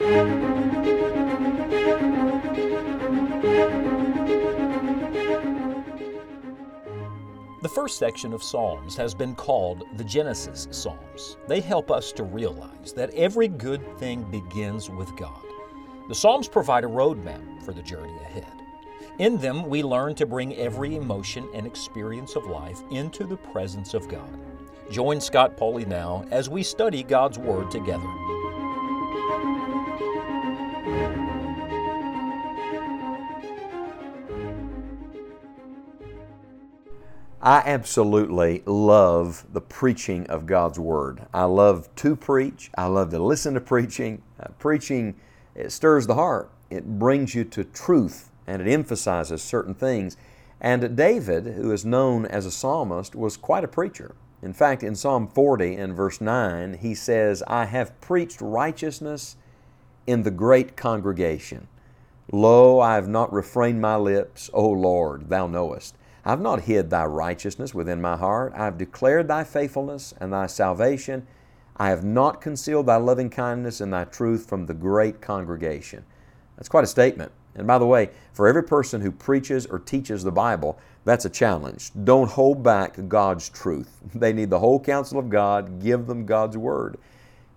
The first section of Psalms has been called the Genesis Psalms. They help us to realize that every good thing begins with God. The Psalms provide a roadmap for the journey ahead. In them, we learn to bring every emotion and experience of life into the presence of God. Join Scott Pauley now as we study God's Word together. I absolutely love the preaching of God's Word. I love to preach. I love to listen to preaching. Uh, preaching, it stirs the heart. It brings you to truth and it emphasizes certain things. And David, who is known as a psalmist, was quite a preacher. In fact, in Psalm 40 and verse 9, he says, I have preached righteousness in the great congregation. Lo, I have not refrained my lips, O Lord, thou knowest. I've not hid thy righteousness within my heart. I have declared thy faithfulness and thy salvation. I have not concealed thy loving kindness and thy truth from the great congregation. That's quite a statement. And by the way, for every person who preaches or teaches the Bible, that's a challenge. Don't hold back God's truth. They need the whole counsel of God. Give them God's Word.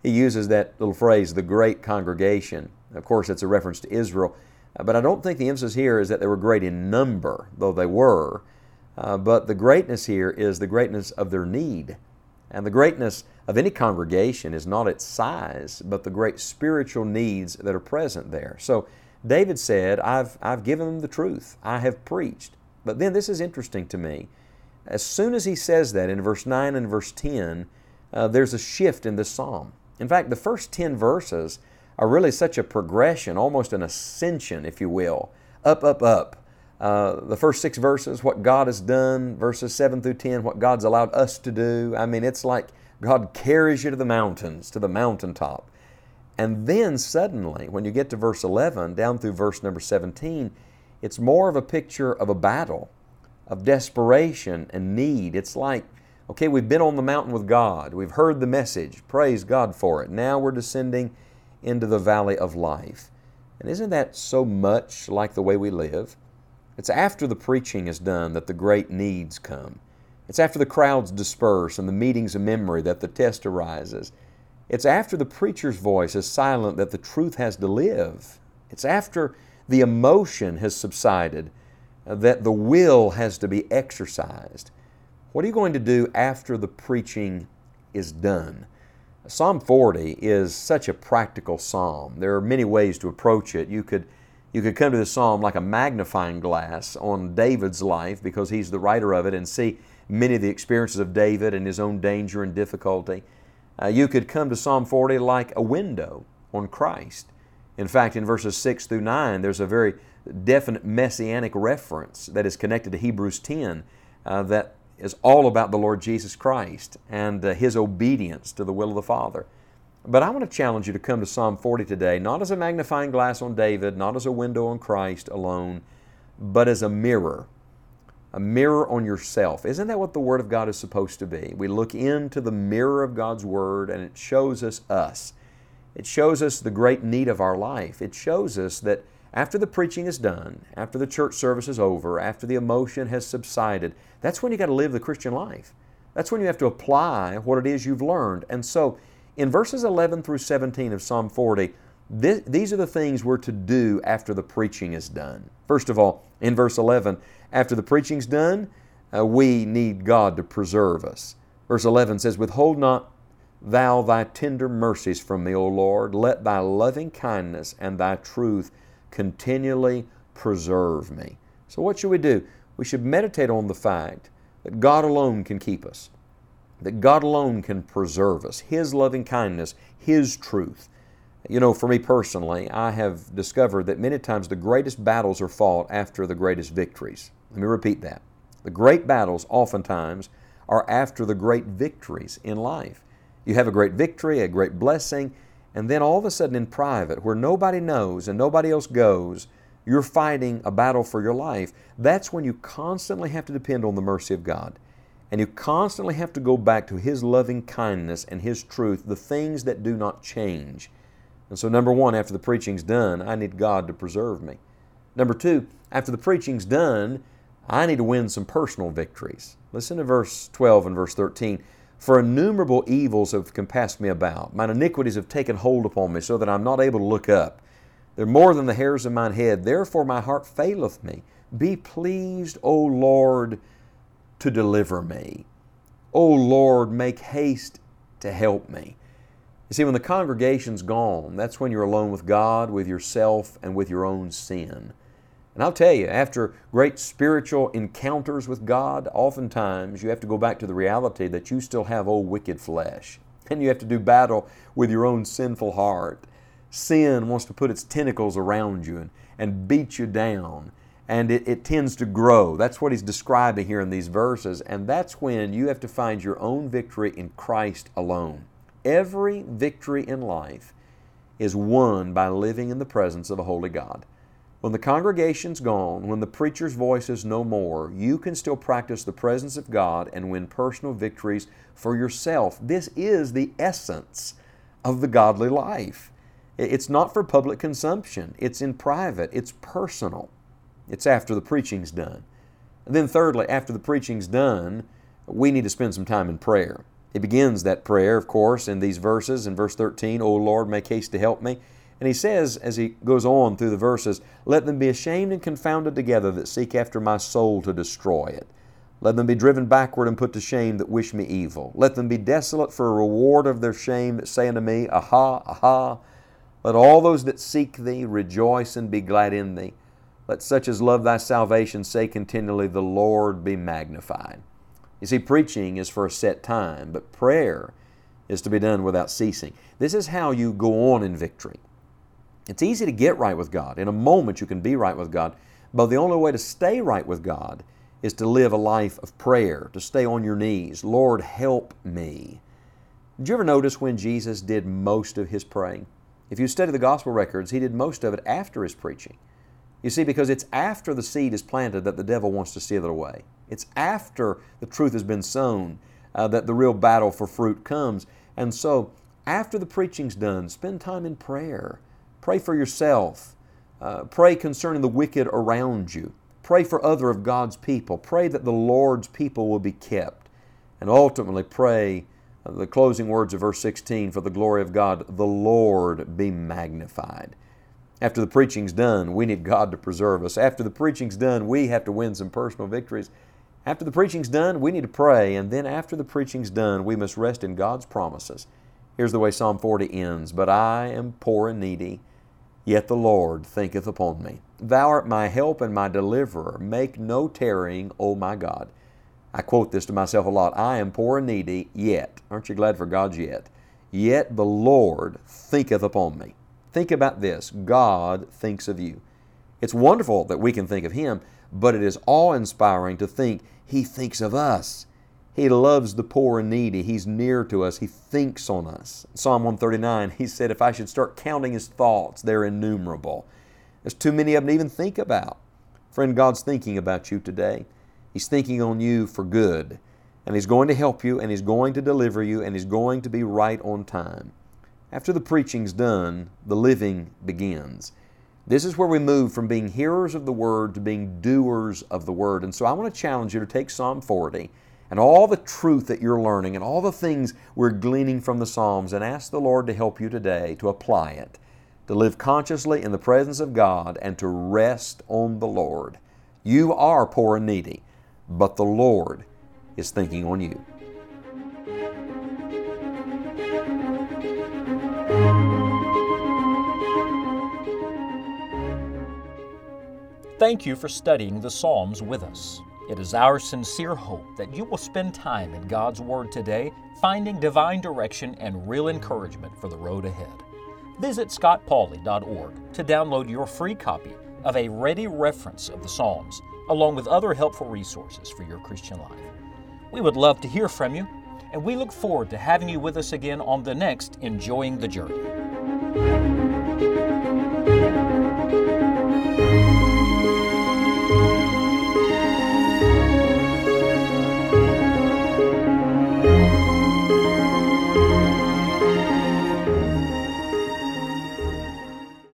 He uses that little phrase, the great congregation. Of course, it's a reference to Israel. Uh, but I don't think the emphasis here is that they were great in number, though they were. Uh, but the greatness here is the greatness of their need. And the greatness of any congregation is not its size, but the great spiritual needs that are present there. So David said, I've, I've given them the truth, I have preached. But then this is interesting to me. As soon as he says that in verse 9 and verse 10, uh, there's a shift in the psalm. In fact, the first 10 verses are really such a progression, almost an ascension, if you will. Up, up, up. Uh, the first six verses, what God has done, verses 7 through 10, what God's allowed us to do. I mean, it's like God carries you to the mountains, to the mountaintop. And then suddenly, when you get to verse 11, down through verse number 17, it's more of a picture of a battle, of desperation and need. It's like, okay, we've been on the mountain with God, we've heard the message, praise God for it. Now we're descending into the valley of life. And isn't that so much like the way we live? It's after the preaching is done that the great needs come. It's after the crowds disperse and the meetings of memory that the test arises. It's after the preacher's voice is silent that the truth has to live. It's after the emotion has subsided uh, that the will has to be exercised. What are you going to do after the preaching is done? Psalm 40 is such a practical psalm. There are many ways to approach it. You could you could come to this psalm like a magnifying glass on David's life because he's the writer of it and see many of the experiences of David and his own danger and difficulty. Uh, you could come to Psalm 40 like a window on Christ. In fact, in verses 6 through 9, there's a very definite messianic reference that is connected to Hebrews 10 uh, that is all about the Lord Jesus Christ and uh, His obedience to the will of the Father. But I want to challenge you to come to Psalm 40 today, not as a magnifying glass on David, not as a window on Christ alone, but as a mirror. A mirror on yourself. Isn't that what the Word of God is supposed to be? We look into the mirror of God's Word and it shows us us. It shows us the great need of our life. It shows us that after the preaching is done, after the church service is over, after the emotion has subsided, that's when you got to live the Christian life. That's when you have to apply what it is you've learned. And so, in verses 11 through 17 of Psalm 40, this, these are the things we're to do after the preaching is done. First of all, in verse 11, after the preaching's done, uh, we need God to preserve us. Verse 11 says, Withhold not thou thy tender mercies from me, O Lord. Let thy loving kindness and thy truth continually preserve me. So, what should we do? We should meditate on the fact that God alone can keep us that God alone can preserve us, His loving kindness, His truth. You know, for me personally, I have discovered that many times the greatest battles are fought after the greatest victories. Let me repeat that. The great battles oftentimes are after the great victories in life. You have a great victory, a great blessing, and then all of a sudden in private, where nobody knows and nobody else goes, you're fighting a battle for your life. That's when you constantly have to depend on the mercy of God. And you constantly have to go back to His loving kindness and His truth, the things that do not change. And so, number one, after the preaching's done, I need God to preserve me. Number two, after the preaching's done, I need to win some personal victories. Listen to verse 12 and verse 13. For innumerable evils have compassed me about. Mine iniquities have taken hold upon me, so that I'm not able to look up. They're more than the hairs of mine head. Therefore my heart faileth me. Be pleased, O Lord, to deliver me. O Lord, make haste to help me. You see, when the congregation's gone, that's when you're alone with God, with yourself, and with your own sin. And I'll tell you, after great spiritual encounters with God, oftentimes you have to go back to the reality that you still have old wicked flesh. And you have to do battle with your own sinful heart. Sin wants to put its tentacles around you and, and beat you down. And it, it tends to grow. That's what he's describing here in these verses. And that's when you have to find your own victory in Christ alone. Every victory in life is won by living in the presence of a holy God. When the congregation's gone, when the preacher's voice is no more, you can still practice the presence of God and win personal victories for yourself. This is the essence of the godly life. It's not for public consumption, it's in private, it's personal. It's after the preaching's done. And then, thirdly, after the preaching's done, we need to spend some time in prayer. He begins that prayer, of course, in these verses. In verse 13, O Lord, make haste to help me. And he says, as he goes on through the verses, Let them be ashamed and confounded together that seek after my soul to destroy it. Let them be driven backward and put to shame that wish me evil. Let them be desolate for a reward of their shame that say unto me, Aha, aha. Let all those that seek thee rejoice and be glad in thee. Let such as love thy salvation say continually, The Lord be magnified. You see, preaching is for a set time, but prayer is to be done without ceasing. This is how you go on in victory. It's easy to get right with God. In a moment, you can be right with God. But the only way to stay right with God is to live a life of prayer, to stay on your knees. Lord, help me. Did you ever notice when Jesus did most of his praying? If you study the gospel records, he did most of it after his preaching. You see, because it's after the seed is planted that the devil wants to steal it away. It's after the truth has been sown uh, that the real battle for fruit comes. And so, after the preaching's done, spend time in prayer. Pray for yourself. Uh, pray concerning the wicked around you. Pray for other of God's people. Pray that the Lord's people will be kept. And ultimately, pray uh, the closing words of verse 16 for the glory of God, the Lord be magnified. After the preaching's done, we need God to preserve us. After the preaching's done, we have to win some personal victories. After the preaching's done, we need to pray. And then after the preaching's done, we must rest in God's promises. Here's the way Psalm 40 ends But I am poor and needy Yet the Lord thinketh upon me. Thou art my help and my deliverer. Make no tarrying, O my God. I quote this to myself a lot. I am poor and needy, yet. Aren't you glad for God's yet? Yet the Lord thinketh upon me. Think about this God thinks of you. It's wonderful that we can think of Him, but it is awe inspiring to think He thinks of us. He loves the poor and needy. He's near to us. He thinks on us. Psalm 139, he said, If I should start counting his thoughts, they're innumerable. There's too many of them to even think about. Friend, God's thinking about you today. He's thinking on you for good. And He's going to help you, and He's going to deliver you, and He's going to be right on time. After the preaching's done, the living begins. This is where we move from being hearers of the Word to being doers of the Word. And so I want to challenge you to take Psalm 40 and all the truth that you're learning and all the things we're gleaning from the Psalms and ask the Lord to help you today to apply it, to live consciously in the presence of God and to rest on the Lord. You are poor and needy, but the Lord is thinking on you. Thank you for studying the Psalms with us. It is our sincere hope that you will spend time in God's Word today, finding divine direction and real encouragement for the road ahead. Visit scottpauley.org to download your free copy of a ready reference of the Psalms, along with other helpful resources for your Christian life. We would love to hear from you, and we look forward to having you with us again on the next Enjoying the Journey.